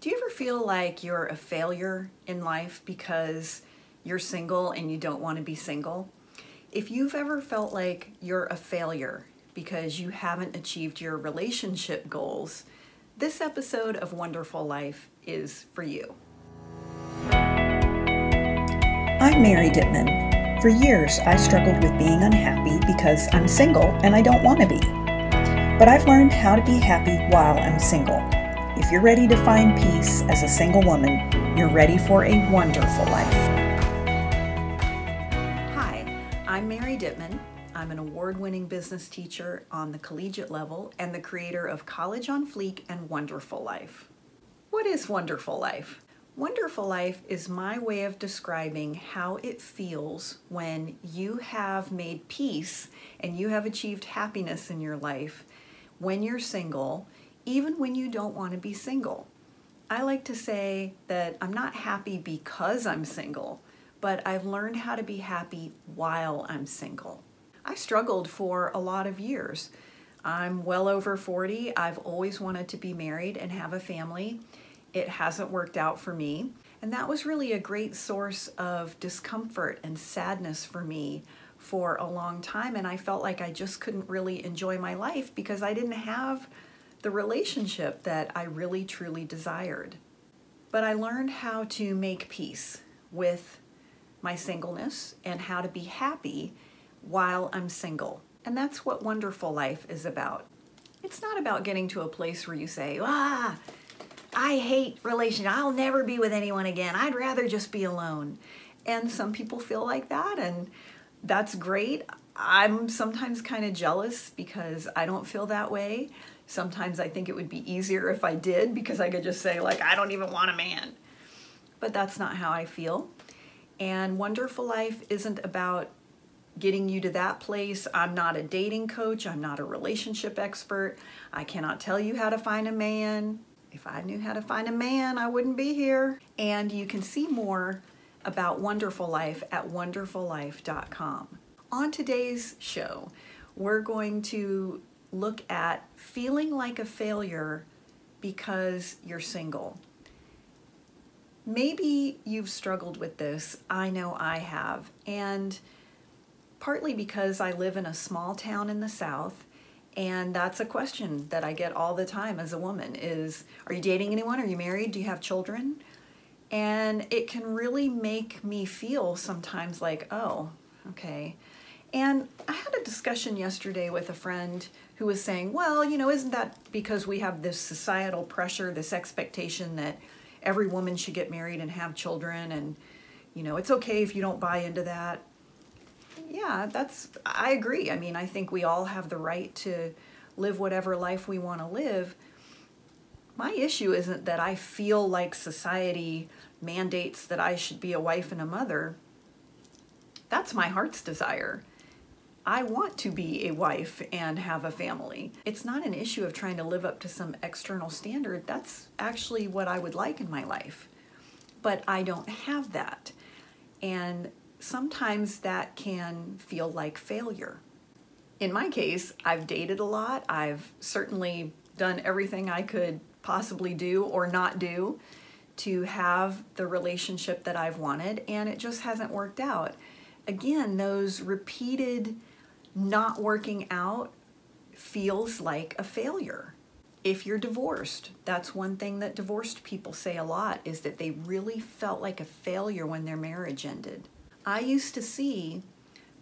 Do you ever feel like you're a failure in life because you're single and you don't want to be single? If you've ever felt like you're a failure because you haven't achieved your relationship goals, this episode of One-Derful Life is for you. I'm Mary Dittman. For years, I struggled with being unhappy because I'm single and I don't want to be. But I've learned how to be happy while I'm single. If you're ready to find peace as a single woman, you're ready for a wonderful life. Hi, I'm Mary Dittman. I'm an award winning business teacher on the collegiate level and the creator of College on Fleek and One-Derful Life. What is One-Derful Life? One-Derful Life is my way of describing how it feels when you have made peace and you have achieved happiness in your life when you're single even when you don't want to be single. I like to say that I'm not happy because I'm single, but I've learned how to be happy while I'm single. I struggled for a lot of years. I'm well over 40. I've always wanted to be married and have a family. It hasn't worked out for me. And that was really a great source of discomfort and sadness for me for a long time. And I felt like I just couldn't really enjoy my life because I didn't have the relationship that I really truly desired. But I learned how to make peace with my singleness and how to be happy while I'm single. And that's what One-Derful Life is about. It's not about getting to a place where you say, ah, I hate relationship. I'll never be with anyone again. I'd rather just be alone. And some people feel like that, and that's great. I'm sometimes kind of jealous because I don't feel that way. Sometimes I think it would be easier if I did because I could just say, like, I don't even want a man. But that's not how I feel. And One-Derful Life isn't about getting you to that place. I'm not a dating coach, I'm not a relationship expert. I cannot tell you how to find a man. If I knew how to find a man, I wouldn't be here. And you can see more about One-Derful Life at one-derfullife.com. On today's show, we're going to look at feeling like a failure because you're single. Maybe you've struggled with this. I know I have. And partly because I live in a small town in the South. And that's a question that I get all the time as a woman is are you dating anyone? Are you married? Do you have children? And it can really make me feel sometimes like, oh, okay. And I had a discussion yesterday with a friend who was saying, well, you know, isn't that because we have this societal pressure, this expectation that every woman should get married and have children and you know, it's okay if you don't buy into that. Yeah, that's I agree. I mean, I think we all have the right to live whatever life we want to live. My issue isn't that I feel like society mandates that I should be a wife and a mother. That's my heart's desire. I want to be a wife and have a family. It's not an issue of trying to live up to some external standard. That's actually what I would like in my life. But I don't have that. And sometimes that can feel like failure. In my case, I've dated a lot. I've certainly done everything I could possibly do or not do to have the relationship that I've wanted, and it just hasn't worked out. Again, those repeated not working out feels like a failure. If you're divorced, that's one thing that divorced people say a lot is that they really felt like a failure when their marriage ended. I used to see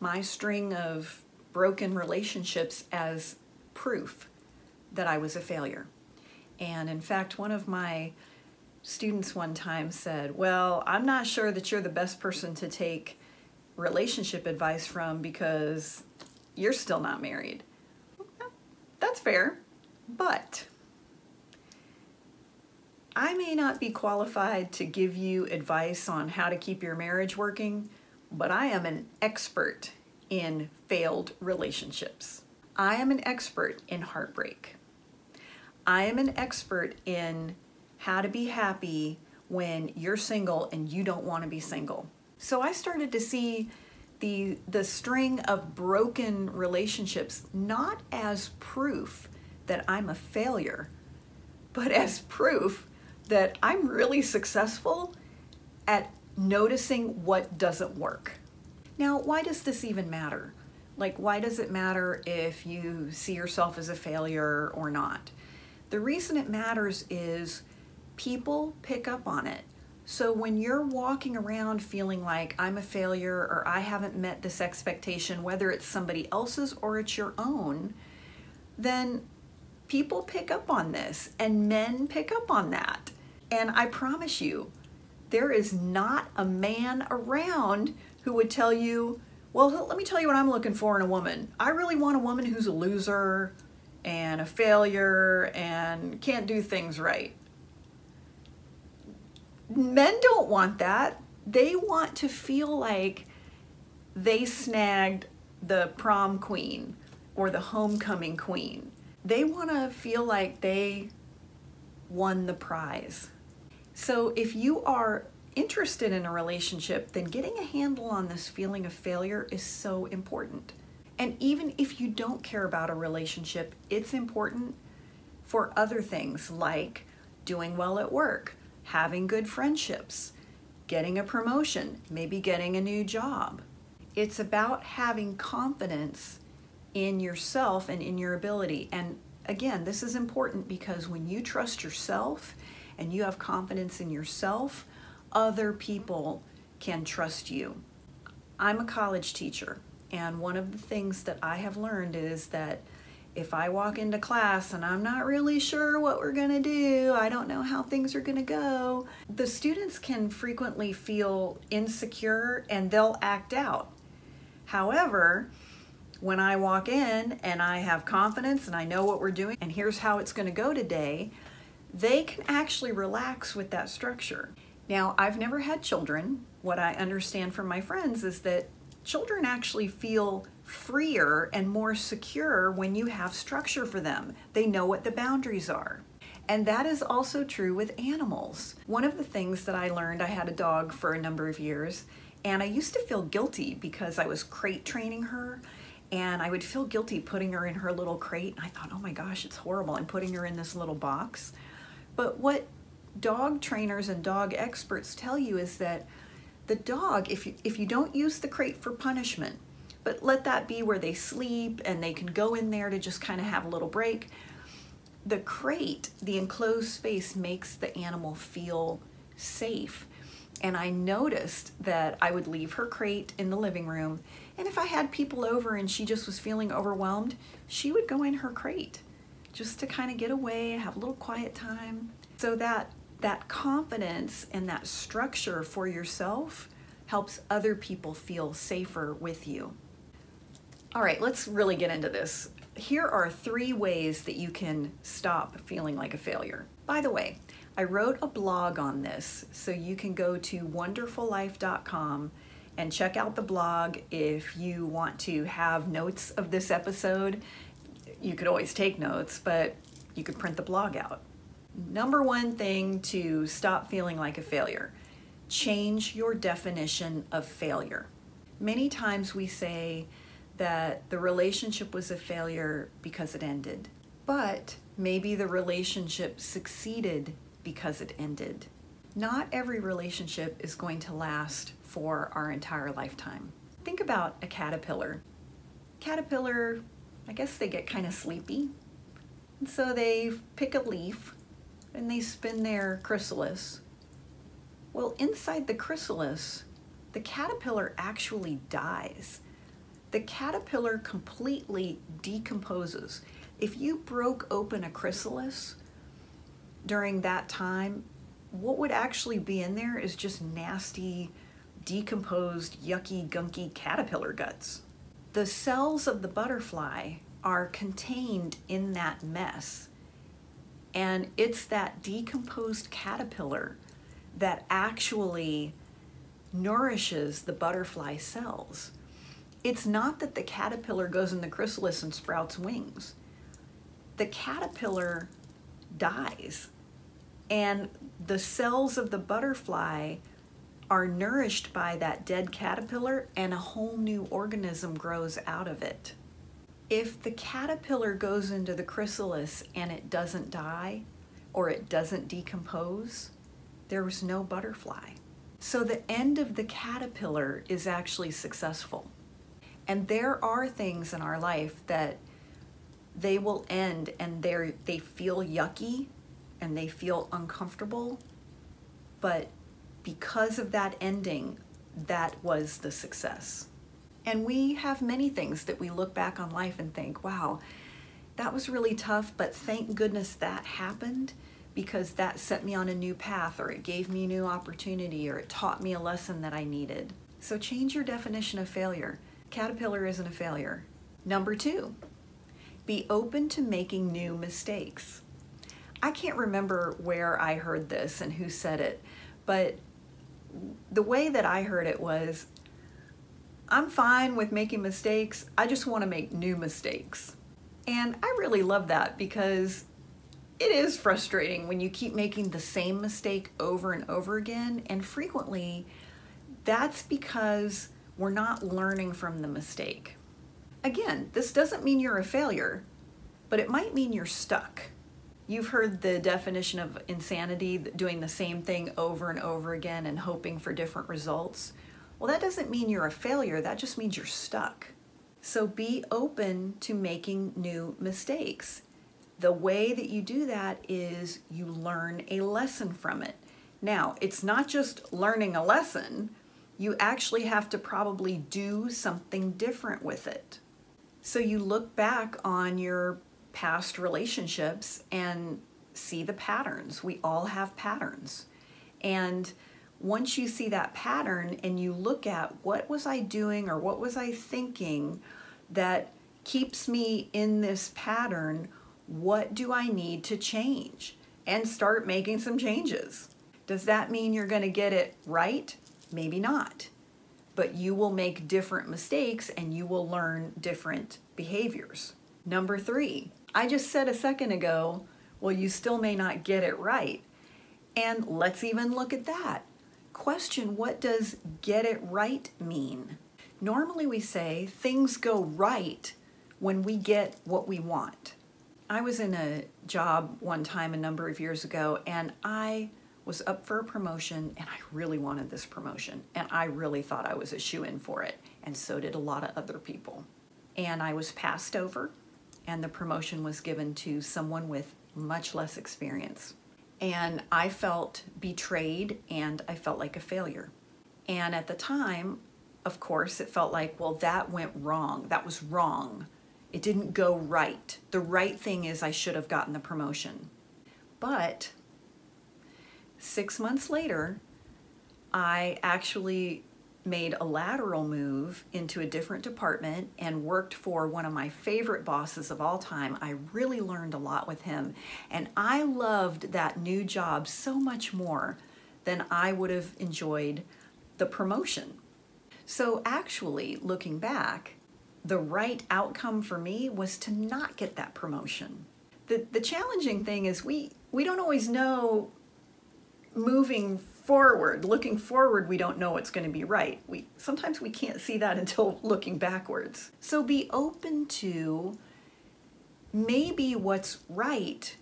my string of broken relationships as proof that I was a failure. And in fact, one of my students one time said, Well, I'm not sure that you're the best person to take relationship advice from because you're still not married. That's fair, but I may not be qualified to give you advice on how to keep your marriage working, but I am an expert in failed relationships. I am an expert in heartbreak. I am an expert in how to be happy when you're single and you don't want to be single. So I started to see the the string of broken relationships not as proof that I'm a failure, but as proof that I'm really successful at noticing what doesn't work. Now, why does this even matter? Like, why does it matter if you see yourself as a failure or not? The reason it matters is people pick up on it. So when you're walking around feeling like I'm a failure or I haven't met this expectation, whether it's somebody else's or it's your own, then people pick up on this and men pick up on that. And I promise you, there is not a man around who would tell you, well, let me tell you what I'm looking for in a woman. I really want a woman who's a loser and a failure and can't do things right. Men don't want that. They want to feel like they snagged the prom queen or the homecoming queen. They want to feel like they won the prize. So if you are interested in a relationship, then getting a handle on this feeling of failure is so important. And even if you don't care about a relationship, it's important for other things like doing well at work, having good friendships, getting a promotion, maybe getting a new job. It's about having confidence in yourself and in your ability. And again, this is important because when you trust yourself and you have confidence in yourself, other people can trust you. I'm a college teacher, and one of the things that I have learned is that if I walk into class and I'm not really sure what we're going to do, I don't know how things are going to go, the students can frequently feel insecure and they'll act out. However, when I walk in and I have confidence and I know what we're doing and here's how it's going to go today, they can actually relax with that structure. Now, I've never had children. What I understand from my friends is that children actually feel freer and more secure when you have structure for them. They know what the boundaries are. And that is also true with animals. One of the things that I learned, I had a dog for a number of years, and I used to feel guilty because I was crate training her. And I would feel guilty putting her in her little crate. And I thought, oh my gosh, it's horrible. I'm putting her in this little box. But what dog trainers and dog experts tell you is that the dog, if you, if you don't use the crate for punishment, but let that be where they sleep and they can go in there to just kind of have a little break, the crate, the enclosed space, makes the animal feel safe. And I noticed that I would leave her crate in the living room, and if I had people over and she just was feeling overwhelmed, she would go in her crate just to kind of get away, have a little quiet time. So that that confidence and that structure for yourself helps other people feel safer with you. All right, let's really get into this. Here are three ways that you can stop feeling like a failure. By the way, I wrote a blog on this, so you can go to one-derfullife.com and check out the blog if you want to have notes of this episode you could always take notes, but you could print the blog out. Number one thing to stop feeling like a failure change your definition of failure. Many times we say that the relationship was a failure because it ended, but maybe the relationship succeeded because it ended. Not every relationship is going to last for our entire lifetime. Think about a caterpillar. Caterpillar I guess they get kind of sleepy. And so they pick a leaf and they spin their chrysalis. Well, inside the chrysalis, the caterpillar actually dies. The caterpillar completely decomposes. If you broke open a chrysalis during that time, what would actually be in there is just nasty, decomposed, yucky, gunky caterpillar guts the cells of the butterfly are contained in that mess. And it's that decomposed caterpillar that actually nourishes the butterfly cells. It's not that the caterpillar goes in the chrysalis and sprouts wings. The caterpillar dies, and the cells of the butterfly are nourished by that dead caterpillar and a whole new organism grows out of it. If the caterpillar goes into the chrysalis and it doesn't die, or it doesn't decompose, there was no butterfly. So the end of the caterpillar is actually successful. And there are things in our life that they will end and they they feel yucky and they feel uncomfortable, but because of that ending, that was the success. And we have many things that we look back on life and think, wow, that was really tough, but thank goodness that happened because that set me on a new path or it gave me a new opportunity or it taught me a lesson that I needed. So change your definition of failure. Caterpillar isn't a failure. Number two, be open to making new mistakes. I can't remember where I heard this and who said it, but the way that I heard it was I'm fine with making mistakes, I just want to make new mistakes. And I really love that because it is frustrating when you keep making the same mistake over and over again, and frequently that's because we're not learning from the mistake. Again, this doesn't mean you're a failure, but it might mean you're stuck. You've heard the definition of insanity, doing the same thing over and over again and hoping for different results. Well, that doesn't mean you're a failure, that just means you're stuck. So be open to making new mistakes. The way that you do that is you learn a lesson from it. Now, it's not just learning a lesson, you actually have to probably do something different with it. So you look back on your past relationships and see the patterns. We all have patterns. And once you see that pattern and you look at what was I doing or what was I thinking that keeps me in this pattern, what do I need to change? And start making some changes. Does that mean you're going to get it right? Maybe not. But you will make different mistakes and you will learn different behaviors. Number three, I just said a second ago, well, you still may not get it right. And let's even look at that. Question what does get it right mean? Normally we say things go right when we get what we want. I was in a job one time a number of years ago and I was up for a promotion and I really wanted this promotion and I really thought I was a shoe in for it and so did a lot of other people. And I was passed over and the promotion was given to someone with much less experience. And I felt betrayed and I felt like a failure. And at the time, of course, it felt like, well, that went wrong. That was wrong. It didn't go right. The right thing is I should have gotten the promotion. But six months later, I actually made a lateral move into a different department and worked for one of my favorite bosses of all time. I really learned a lot with him, and I loved that new job so much more than I would have enjoyed the promotion. So, actually, looking back, the right outcome for me was to not get that promotion. The, the challenging thing is we, we don't always know moving forward looking forward we don't know what's going to be right. We sometimes we can't see that until looking backwards. So be open to maybe what's right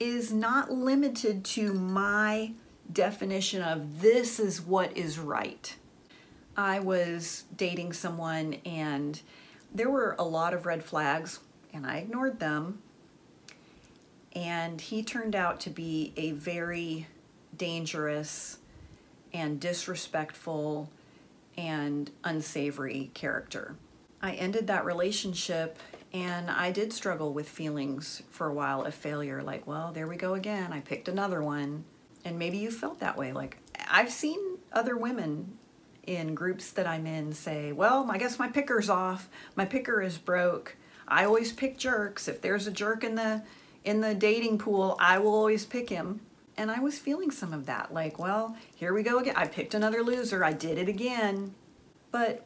is not limited to my definition of this is what is right. I was dating someone and there were a lot of red flags and i ignored them. And he turned out to be a very dangerous and disrespectful and unsavory character. I ended that relationship and I did struggle with feelings for a while of failure like, well, there we go again. I picked another one. And maybe you felt that way. Like, I've seen other women in groups that I'm in say, well, I guess my picker's off. My picker is broke. I always pick jerks. If there's a jerk in the in the dating pool, I will always pick him. And I was feeling some of that like, well, here we go again. I picked another loser. I did it again. But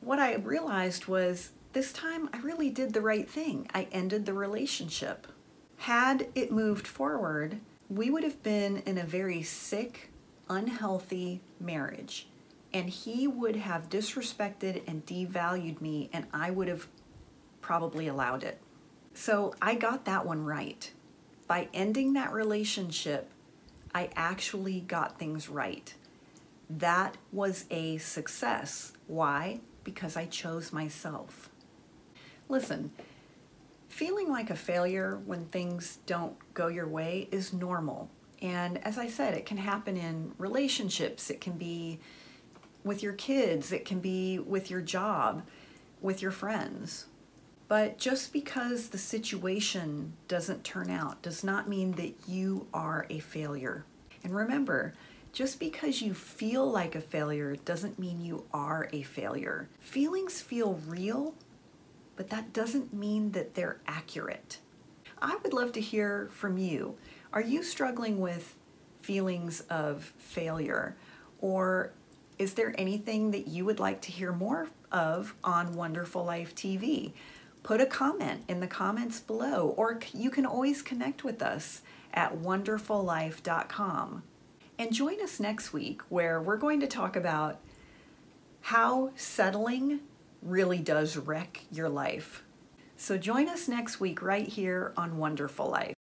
what I realized was this time I really did the right thing. I ended the relationship. Had it moved forward, we would have been in a very sick, unhealthy marriage. And he would have disrespected and devalued me, and I would have probably allowed it. So I got that one right. By ending that relationship, I actually got things right. That was a success. Why? Because I chose myself. Listen, feeling like a failure when things don't go your way is normal. And as I said, it can happen in relationships, it can be with your kids, it can be with your job, with your friends. But just because the situation doesn't turn out does not mean that you are a failure. And remember, just because you feel like a failure doesn't mean you are a failure. Feelings feel real, but that doesn't mean that they're accurate. I would love to hear from you. Are you struggling with feelings of failure? Or is there anything that you would like to hear more of on One-Derful Life TV? Put a comment in the comments below, or you can always connect with us at one-derfullife.com. And join us next week where we're going to talk about how settling really does wreck your life. So join us next week right here on One-Derful Life.